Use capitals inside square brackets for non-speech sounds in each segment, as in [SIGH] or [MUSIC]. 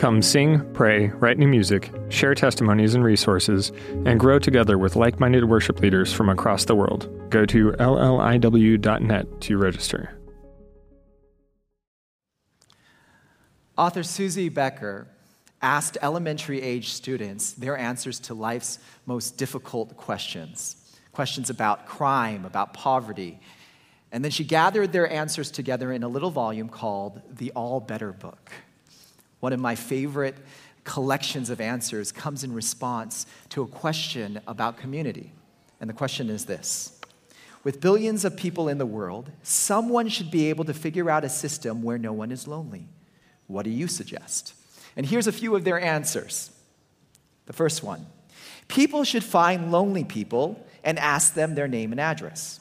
Come sing, pray, write new music, share testimonies and resources, and grow together with like minded worship leaders from across the world. Go to lliw.net to register. Author Susie Becker asked elementary age students their answers to life's most difficult questions questions about crime, about poverty. And then she gathered their answers together in a little volume called The All Better Book. One of my favorite collections of answers comes in response to a question about community. And the question is this With billions of people in the world, someone should be able to figure out a system where no one is lonely. What do you suggest? And here's a few of their answers. The first one people should find lonely people and ask them their name and address.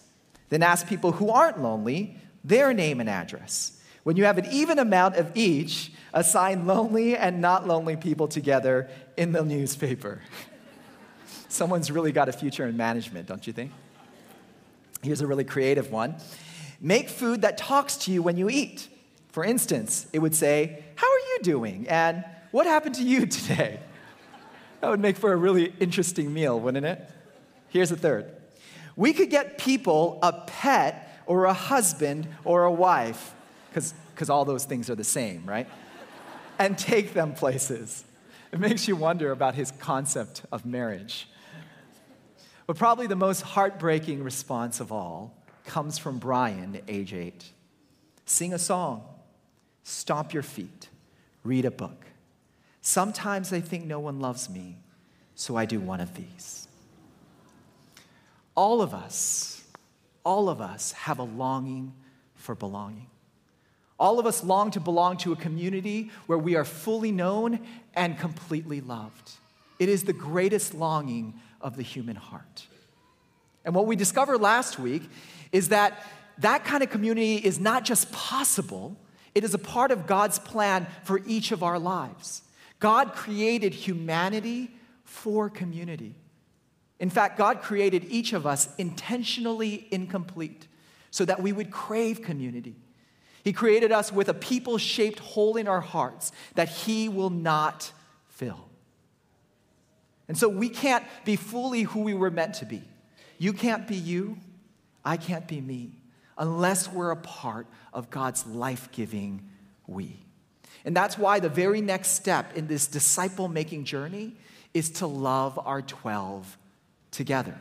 Then ask people who aren't lonely their name and address. When you have an even amount of each, assign lonely and not lonely people together in the newspaper. [LAUGHS] Someone's really got a future in management, don't you think? Here's a really creative one make food that talks to you when you eat. For instance, it would say, How are you doing? And what happened to you [LAUGHS] today? That would make for a really interesting meal, wouldn't it? Here's a third. We could get people a pet or a husband or a wife, because all those things are the same, right? [LAUGHS] and take them places. It makes you wonder about his concept of marriage. But probably the most heartbreaking response of all comes from Brian, age eight. Sing a song Stomp your feet. Read a book. Sometimes I think no one loves me, so I do one of these. All of us, all of us have a longing for belonging. All of us long to belong to a community where we are fully known and completely loved. It is the greatest longing of the human heart. And what we discovered last week is that that kind of community is not just possible, it is a part of God's plan for each of our lives. God created humanity for community. In fact, God created each of us intentionally incomplete so that we would crave community. He created us with a people shaped hole in our hearts that He will not fill. And so we can't be fully who we were meant to be. You can't be you, I can't be me unless we're a part of God's life giving we. And that's why the very next step in this disciple making journey is to love our 12 together.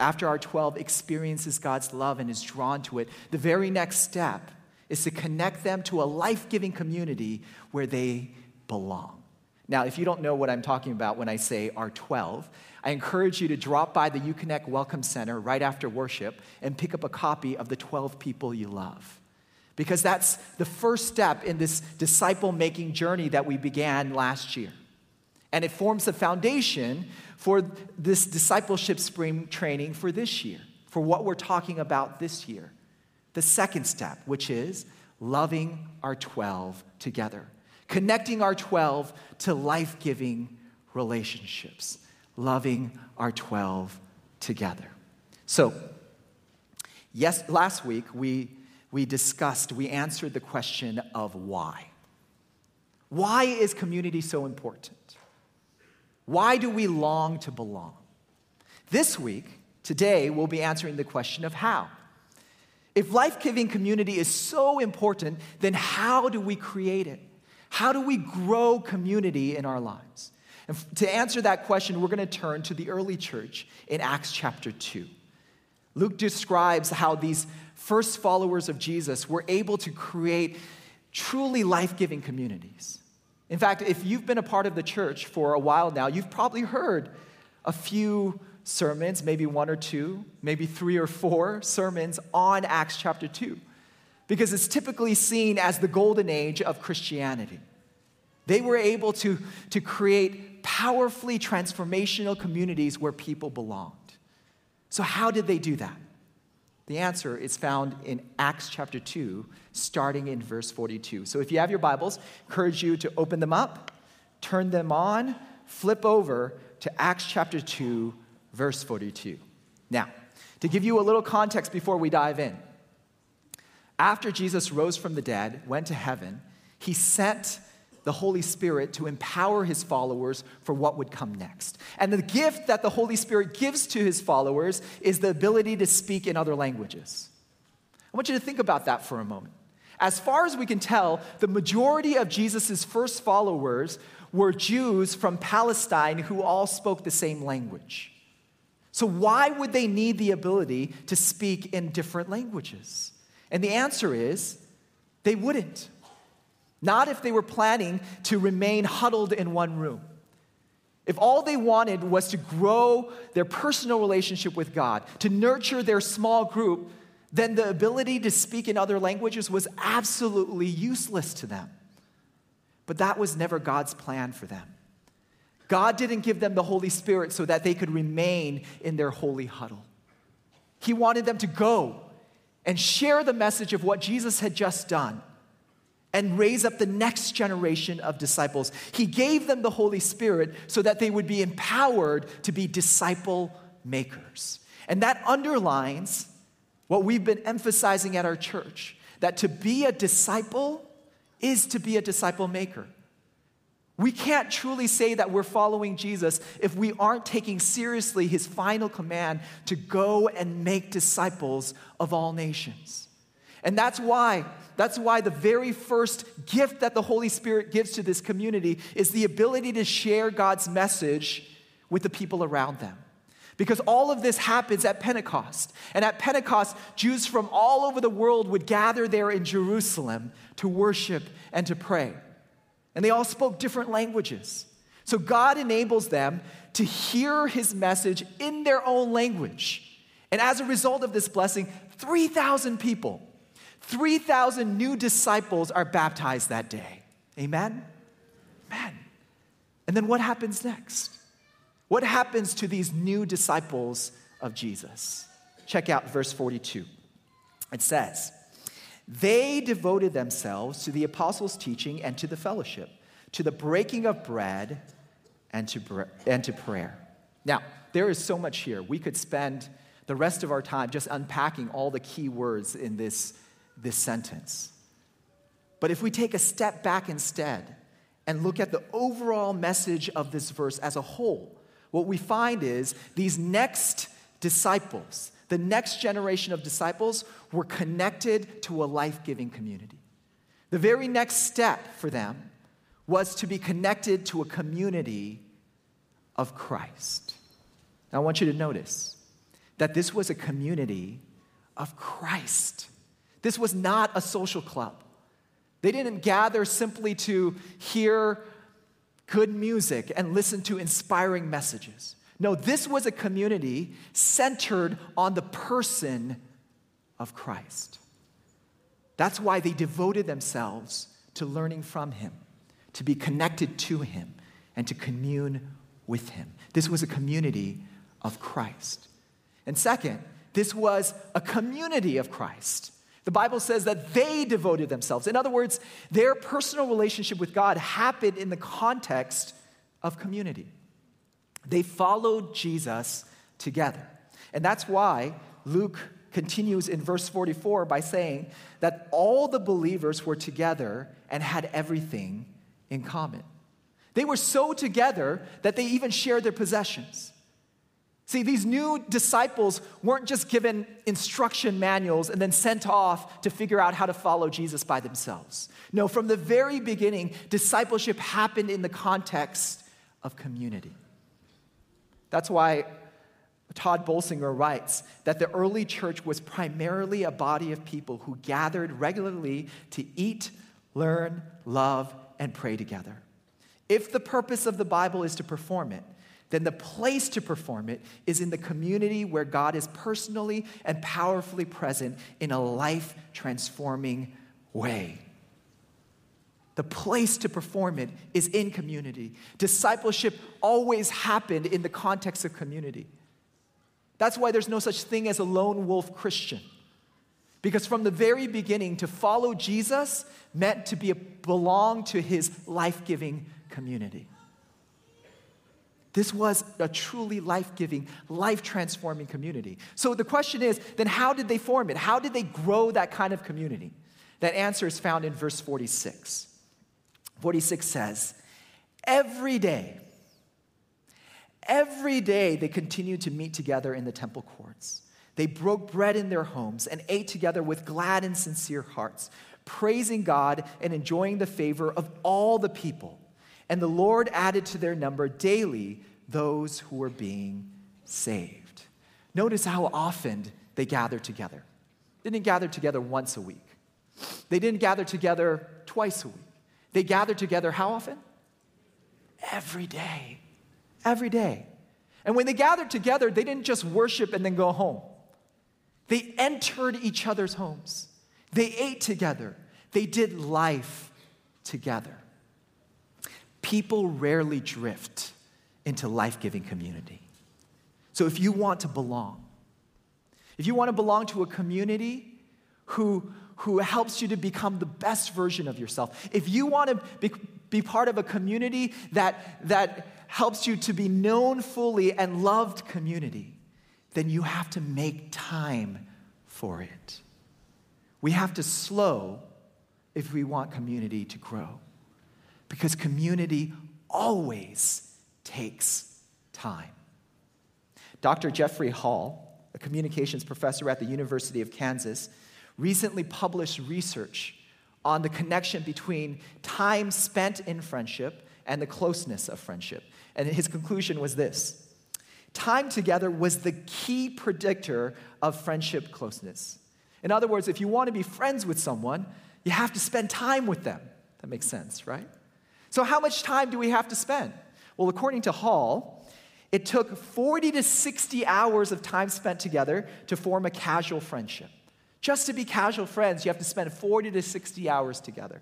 After our 12 experiences God's love and is drawn to it, the very next step is to connect them to a life giving community where they belong. Now, if you don't know what I'm talking about when I say our 12, I encourage you to drop by the UConnect Welcome Center right after worship and pick up a copy of the 12 people you love. Because that's the first step in this disciple making journey that we began last year. And it forms the foundation for this discipleship spring training for this year, for what we're talking about this year. The second step, which is loving our 12 together, connecting our 12 to life giving relationships loving our 12 together. So, yes, last week we, we discussed, we answered the question of why. Why is community so important? Why do we long to belong? This week, today, we'll be answering the question of how. If life giving community is so important, then how do we create it? How do we grow community in our lives? And to answer that question, we're going to turn to the early church in Acts chapter 2. Luke describes how these first followers of Jesus were able to create truly life giving communities. In fact, if you've been a part of the church for a while now, you've probably heard a few sermons, maybe one or two, maybe three or four sermons on Acts chapter 2, because it's typically seen as the golden age of Christianity. They were able to, to create powerfully transformational communities where people belonged. So, how did they do that? The answer is found in Acts chapter 2, starting in verse 42. So, if you have your Bibles, encourage you to open them up, turn them on, flip over to Acts chapter 2, verse 42. Now, to give you a little context before we dive in, after Jesus rose from the dead, went to heaven, he sent the Holy Spirit to empower his followers for what would come next. And the gift that the Holy Spirit gives to his followers is the ability to speak in other languages. I want you to think about that for a moment. As far as we can tell, the majority of Jesus' first followers were Jews from Palestine who all spoke the same language. So, why would they need the ability to speak in different languages? And the answer is they wouldn't. Not if they were planning to remain huddled in one room. If all they wanted was to grow their personal relationship with God, to nurture their small group, then the ability to speak in other languages was absolutely useless to them. But that was never God's plan for them. God didn't give them the Holy Spirit so that they could remain in their holy huddle. He wanted them to go and share the message of what Jesus had just done and raise up the next generation of disciples. He gave them the Holy Spirit so that they would be empowered to be disciple makers. And that underlines what we've been emphasizing at our church that to be a disciple is to be a disciple maker. We can't truly say that we're following Jesus if we aren't taking seriously his final command to go and make disciples of all nations. And that's why that's why the very first gift that the Holy Spirit gives to this community is the ability to share God's message with the people around them. Because all of this happens at Pentecost. And at Pentecost, Jews from all over the world would gather there in Jerusalem to worship and to pray. And they all spoke different languages. So God enables them to hear his message in their own language. And as a result of this blessing, 3,000 people 3,000 new disciples are baptized that day. Amen? Amen. And then what happens next? What happens to these new disciples of Jesus? Check out verse 42. It says, They devoted themselves to the apostles' teaching and to the fellowship, to the breaking of bread and to, and to prayer. Now, there is so much here. We could spend the rest of our time just unpacking all the key words in this this sentence. But if we take a step back instead and look at the overall message of this verse as a whole, what we find is these next disciples, the next generation of disciples, were connected to a life giving community. The very next step for them was to be connected to a community of Christ. Now, I want you to notice that this was a community of Christ. This was not a social club. They didn't gather simply to hear good music and listen to inspiring messages. No, this was a community centered on the person of Christ. That's why they devoted themselves to learning from him, to be connected to him, and to commune with him. This was a community of Christ. And second, this was a community of Christ. The Bible says that they devoted themselves. In other words, their personal relationship with God happened in the context of community. They followed Jesus together. And that's why Luke continues in verse 44 by saying that all the believers were together and had everything in common. They were so together that they even shared their possessions. See, these new disciples weren't just given instruction manuals and then sent off to figure out how to follow Jesus by themselves. No, from the very beginning, discipleship happened in the context of community. That's why Tod Bolsinger writes that the early church was primarily a body of people who gathered regularly to eat, learn, love, and pray together. If the purpose of the Bible is to perform it, then the place to perform it is in the community where God is personally and powerfully present in a life transforming way. The place to perform it is in community. Discipleship always happened in the context of community. That's why there's no such thing as a lone wolf Christian. Because from the very beginning, to follow Jesus meant to be belong to his life giving community. This was a truly life giving, life transforming community. So the question is then, how did they form it? How did they grow that kind of community? That answer is found in verse 46. 46 says, Every day, every day they continued to meet together in the temple courts. They broke bread in their homes and ate together with glad and sincere hearts, praising God and enjoying the favor of all the people. And the Lord added to their number daily those who were being saved. Notice how often they gathered together. They didn't gather together once a week. They didn't gather together twice a week. They gathered together how often? Every day. Every day. And when they gathered together, they didn't just worship and then go home. They entered each other's homes. They ate together. They did life together. People rarely drift into life giving community. So if you want to belong, if you want to belong to a community who, who helps you to become the best version of yourself, if you want to be, be part of a community that, that helps you to be known fully and loved community, then you have to make time for it. We have to slow if we want community to grow because community always takes time. Dr. Jeffrey Hall, a communications professor at the University of Kansas, recently published research on the connection between time spent in friendship and the closeness of friendship. And his conclusion was this time together was the key predictor of friendship closeness. In other words, if you want to be friends with someone, you have to spend time with them. That makes sense, right? So, how much time do we have to spend? Well, according to Hall, it took 40 to 60 hours of time spent together to form a casual friendship. Just to be casual friends, you have to spend 40 to 60 hours together.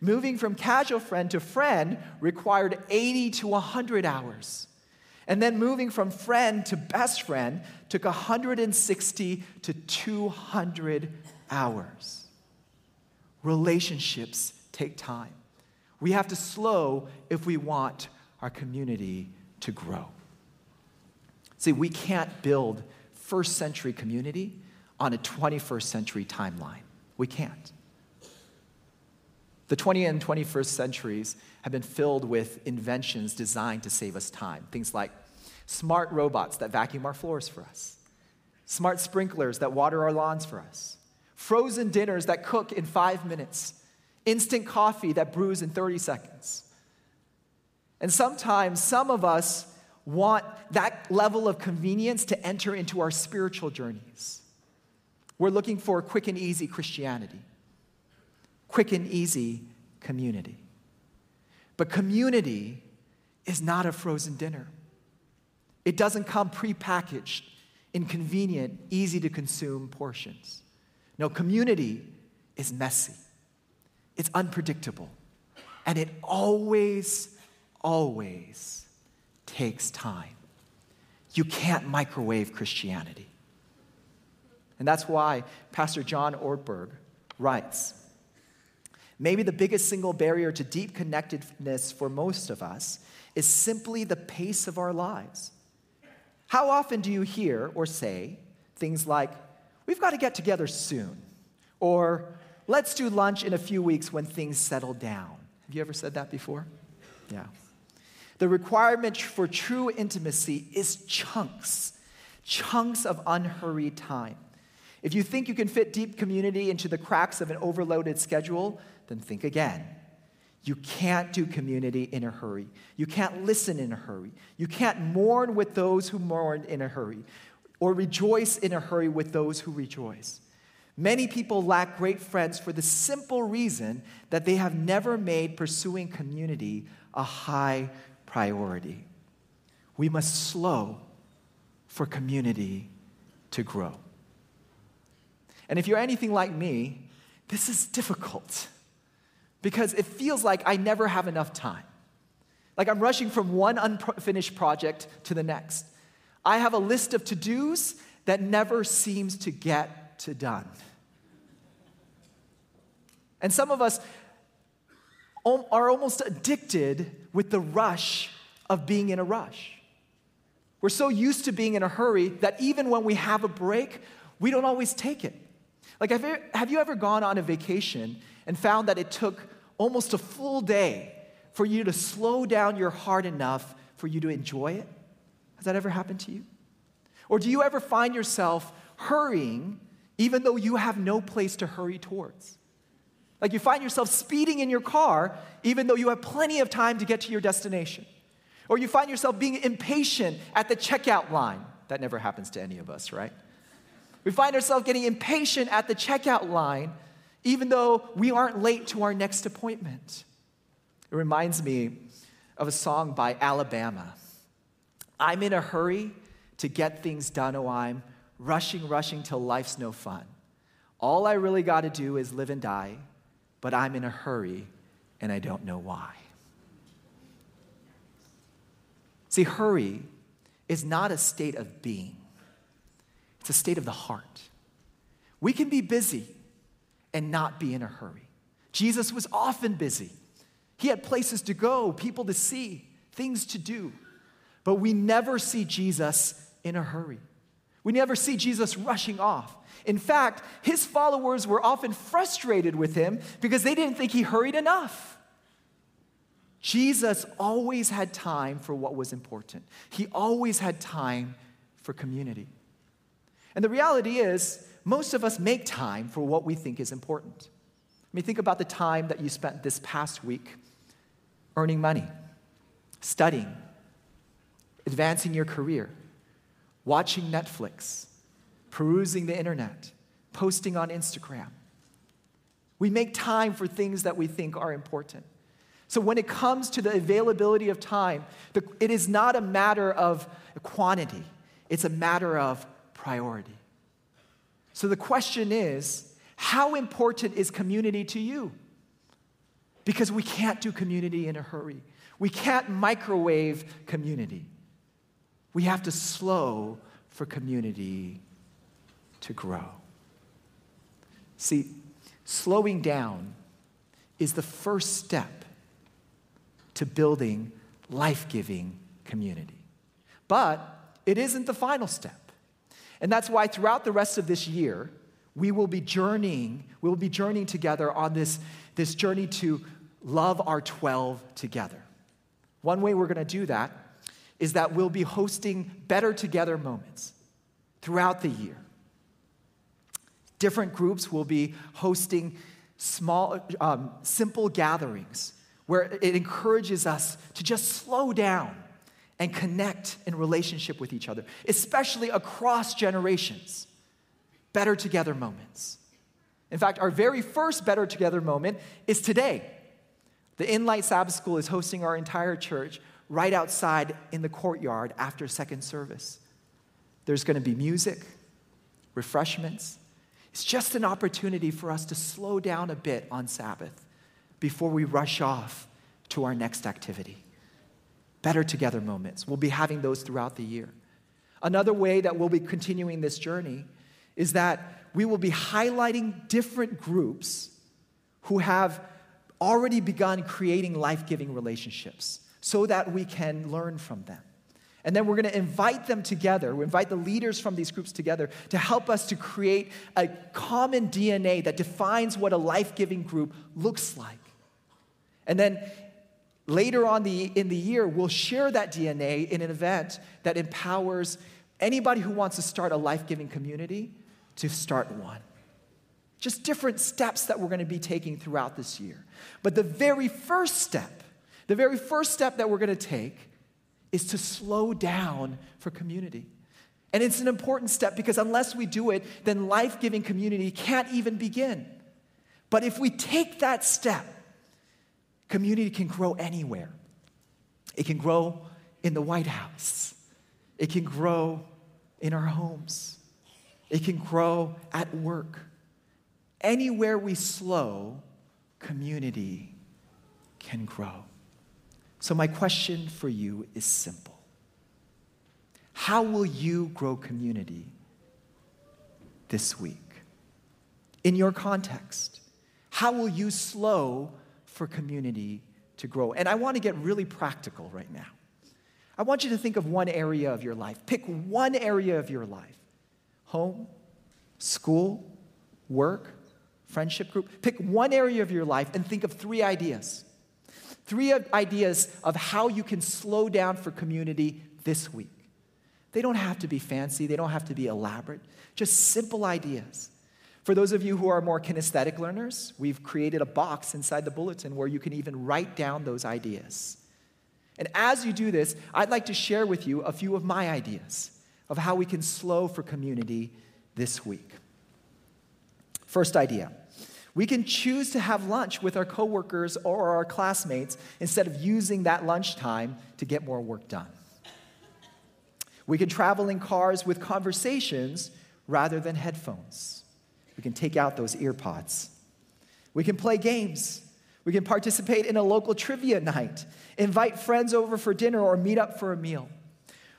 Moving from casual friend to friend required 80 to 100 hours. And then moving from friend to best friend took 160 to 200 hours. Relationships take time. We have to slow if we want our community to grow. See, we can't build first century community on a 21st century timeline. We can't. The 20th and 21st centuries have been filled with inventions designed to save us time. Things like smart robots that vacuum our floors for us, smart sprinklers that water our lawns for us, frozen dinners that cook in five minutes, instant coffee that brews in 30 seconds. And sometimes some of us want that level of convenience to enter into our spiritual journeys. We're looking for quick and easy Christianity, quick and easy community. But community is not a frozen dinner. It doesn't come prepackaged in convenient, easy to consume portions. No, community is messy it's unpredictable. And it always, always takes time. You can't microwave Christianity. And that's why Pastor John Ortberg writes Maybe the biggest single barrier to deep connectedness for most of us is simply the pace of our lives. How often do you hear or say things like, We've got to get together soon, or let's do lunch in a few weeks when things settle down. Have you ever said that before? Yeah. The requirement for true intimacy is chunks, chunks of unhurried time. If you think you can fit deep community into the cracks of an overloaded schedule, then think again. You can't do community in a hurry. You can't listen in a hurry. You can't mourn with those who mourn in a hurry, or rejoice in a hurry with those who rejoice. Many people lack great friends for the simple reason that they have never made pursuing community a high priority. We must slow for community to grow. And if you're anything like me, this is difficult because it feels like I never have enough time. Like I'm rushing from one unfinished project to the next. I have a list of to dos that never seems to get to done. And some of us are almost addicted with the rush of being in a rush. We're so used to being in a hurry that even when we have a break, we don't always take it. Like, have you, ever gone on a vacation and found that it took almost a full day for you to slow down your heart enough for you to enjoy it? Has that ever happened to you? Or do you ever find yourself hurrying even though you have no place to hurry towards? Like you find yourself speeding in your car even though you have plenty of time to get to your destination. Or you find yourself being impatient at the checkout line. That never happens to any of us, right? We find ourselves getting impatient at the checkout line even though we aren't late to our next appointment. It reminds me of a song by Alabama. I'm in a hurry to get things done, oh, I'm rushing, rushing till life's no fun. All I really got to do is live and die, but I'm in a hurry and I don't know why. See, hurry is not a state of being, it's a state of the heart. We can be busy and not be in a hurry. Jesus was often busy. He had places to go, people to see, things to do. But we never see Jesus in a hurry. We never see Jesus rushing off. In fact, his followers were often frustrated with him because they didn't think he hurried enough. Jesus always had time for what was important, he always had time for community. And the reality is, most of us make time for what we think is important. I mean, think about the time that you spent this past week earning money, studying, advancing your career, watching Netflix, perusing the internet, posting on Instagram. We make time for things that we think are important. So, when it comes to the availability of time, it is not a matter of quantity, it's a matter of priority. So, the question is how important is community to you? Because we can't do community in a hurry, we can't microwave community. We have to slow for community to grow. See, slowing down is the first step to building life giving community. But it isn't the final step. And that's why throughout the rest of this year, we will be journeying, we will be journeying together on this, this journey to love our 12 together. One way we're going to do that is that we'll be hosting better together moments throughout the year. Different groups will be hosting small, um, simple gatherings where it encourages us to just slow down and connect in relationship with each other, especially across generations. Better together moments. In fact, our very first Better Together moment is today. The Inlight Sabbath School is hosting our entire church right outside in the courtyard after second service. There's going to be music, refreshments. It's just an opportunity for us to slow down a bit on Sabbath before we rush off to our next activity. Better together moments. We'll be having those throughout the year. Another way that we'll be continuing this journey is that we will be highlighting different groups who have already begun creating life giving relationships so that we can learn from them. And then we're going to invite them together. We invite the leaders from these groups together to help us to create a common DNA that defines what a life giving group looks like. And then later on the, in the year, we'll share that DNA in an event that empowers anybody who wants to start a life giving community to start one. Just different steps that we're going to be taking throughout this year. But the very first step the very first step that we're going to take is to slow down for community. And it's an important step because unless we do it, then life giving community can't even begin. But if we take that step, community can grow anywhere. It can grow in the White House, it can grow in our homes, it can grow at work. Anywhere we slow, community can grow. So, my question for you is simple How will you grow community this week? In your context, how will you slow for community to grow? And I want to get really practical right now. I want you to think of one area of your life. Pick one area of your life home, school, work, friendship group. Pick one area of your life and think of three ideas. Three ideas of how you can slow down for community this week. They don't have to be fancy, they don't have to be elaborate, just simple ideas. For those of you who are more kinesthetic learners, we've created a box inside the bulletin where you can even write down those ideas. And as you do this, I'd like to share with you a few of my ideas of how we can slow for community this week. First idea we can choose to have lunch with our coworkers or our classmates instead of using that lunchtime to get more work done. We can travel in cars with conversations rather than headphones. We can take out those earpods. We can play games. We can participate in a local trivia night, invite friends over for dinner, or meet up for a meal.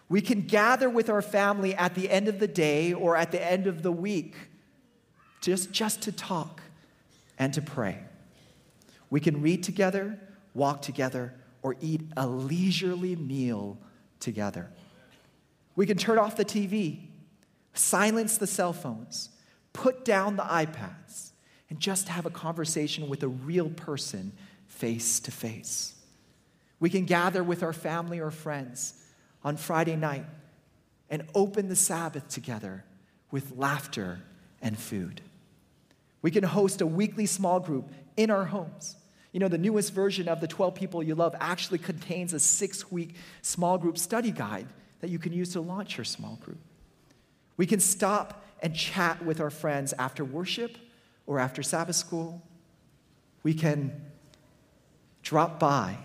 We can gather with our family at the end of the day or at the end of the week just, just to talk and to pray. We can read together, walk together, or eat a leisurely meal together. We can turn off the TV, silence the cell phones, put down the iPads, and just have a conversation with a real person face to face. We can gather with our family or friends on Friday night and open the Sabbath together with laughter and food. We can host a weekly small group in our homes. You know, the newest version of the 12 People You Love actually contains a six week small group study guide that you can use to launch your small group. We can stop and chat with our friends after worship or after Sabbath school. We can drop by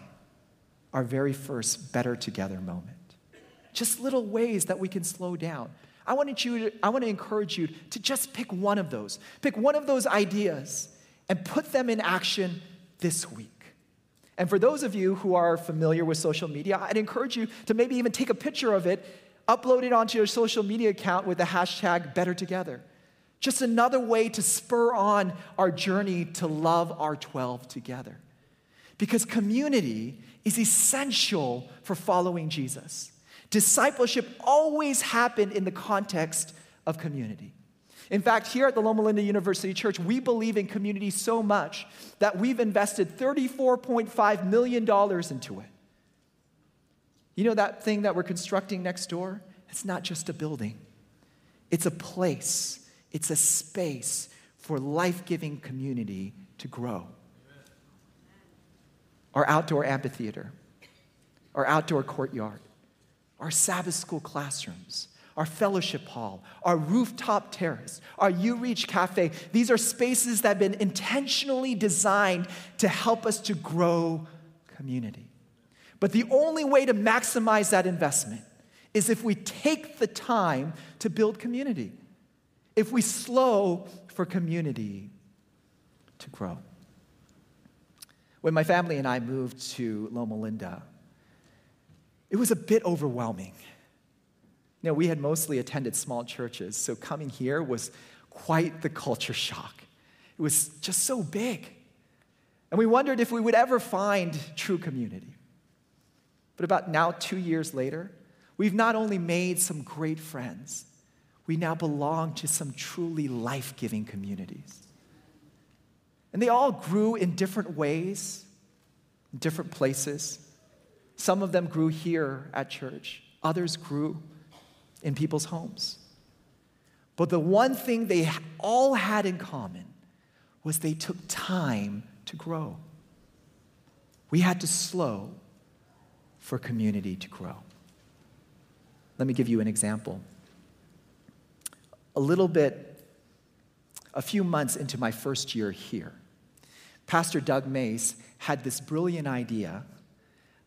our very first Better Together moment. Just little ways that we can slow down. I want, you to, I want to encourage you to just pick one of those. Pick one of those ideas and put them in action this week. And for those of you who are familiar with social media, I'd encourage you to maybe even take a picture of it, upload it onto your social media account with the hashtag Better Together. Just another way to spur on our journey to love our 12 together. Because community is essential for following Jesus. Discipleship always happened in the context of community. In fact, here at the Loma Linda University Church, we believe in community so much that we've invested $34.5 million into it. You know that thing that we're constructing next door? It's not just a building, it's a place, it's a space for life giving community to grow. Our outdoor amphitheater, our outdoor courtyard, our Sabbath school classrooms, our fellowship hall, our rooftop terrace, our U Reach Cafe. These are spaces that have been intentionally designed to help us to grow community. But the only way to maximize that investment is if we take the time to build community, if we slow for community to grow. When my family and I moved to Loma Linda, it was a bit overwhelming. You know, we had mostly attended small churches, so coming here was quite the culture shock. It was just so big. And we wondered if we would ever find true community. But about now, two years later, we've not only made some great friends, we now belong to some truly life giving communities. And they all grew in different ways, different places. Some of them grew here at church, others grew in people's homes. But the one thing they all had in common was they took time to grow. We had to slow for community to grow. Let me give you an example. A little bit, a few months into my first year here, Pastor Doug Mace had this brilliant idea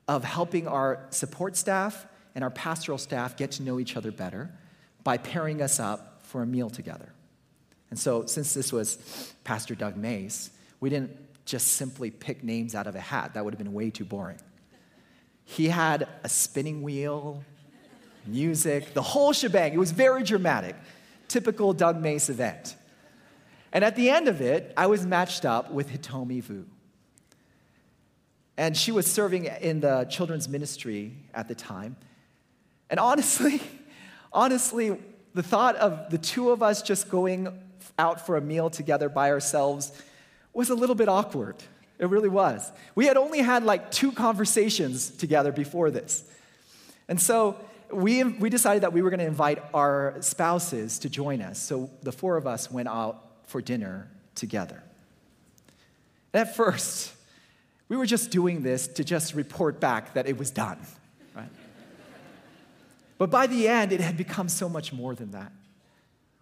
of helping our support staff and our pastoral staff get to know each other better by pairing us up for a meal together. And so, since this was Pastor Doug Mace, we didn't just simply pick names out of a hat. That would have been way too boring. He had a spinning wheel, music, the whole shebang. It was very dramatic, typical Doug Mace event. And at the end of it, I was matched up with Hitomi Vu. And she was serving in the children's ministry at the time. And honestly, [LAUGHS] honestly, the thought of the two of us just going out for a meal together by ourselves was a little bit awkward. It really was. We had only had like two conversations together before this. And so we, we decided that we were going to invite our spouses to join us. So the four of us went out for dinner together. at first, we were just doing this to just report back that it was done, right? But by the end, it had become so much more than that.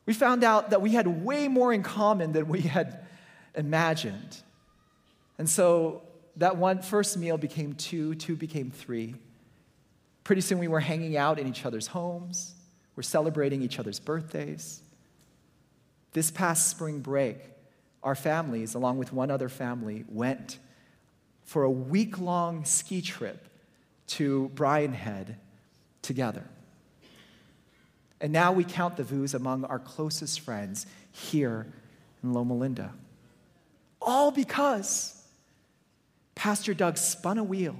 We found out that we had way more in common than we had imagined. And so that one first meal became two, two became three. Pretty soon we were hanging out in each other's homes, we're celebrating each other's birthdays. This past spring break, our families, along with one other family, went for a week long ski trip to Brian Head together. And now we count the Vus among our closest friends here in Loma Linda. All because Pastor Doug spun a wheel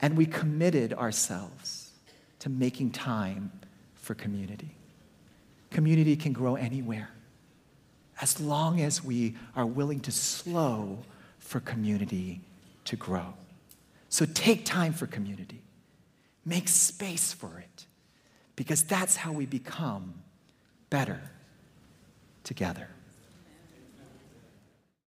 and we committed ourselves to making time for community. Community can grow anywhere as long as we are willing to slow for community to grow. So take time for community, make space for it, because that's how we become better together.